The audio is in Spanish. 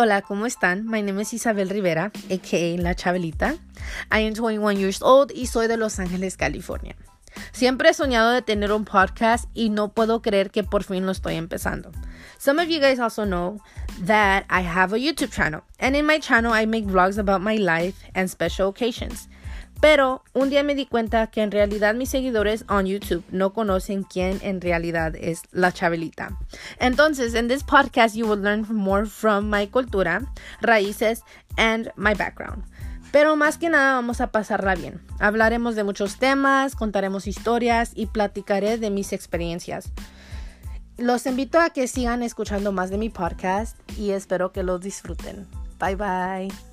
Hola, ¿cómo están? My name is Isabel Rivera, aka La Chabelita. I am 21 years old y soy de Los Ángeles, California. Siempre he soñado de tener un podcast y no puedo creer que por fin lo estoy empezando. Some of you guys also know that I have a YouTube channel, and in my channel I make vlogs about my life and special occasions. Pero un día me di cuenta que en realidad mis seguidores on YouTube no conocen quién en realidad es la Chabelita. Entonces, en this podcast you will learn more from my cultura, raíces and my background. Pero más que nada vamos a pasarla bien. Hablaremos de muchos temas, contaremos historias y platicaré de mis experiencias. Los invito a que sigan escuchando más de mi podcast y espero que los disfruten. Bye bye.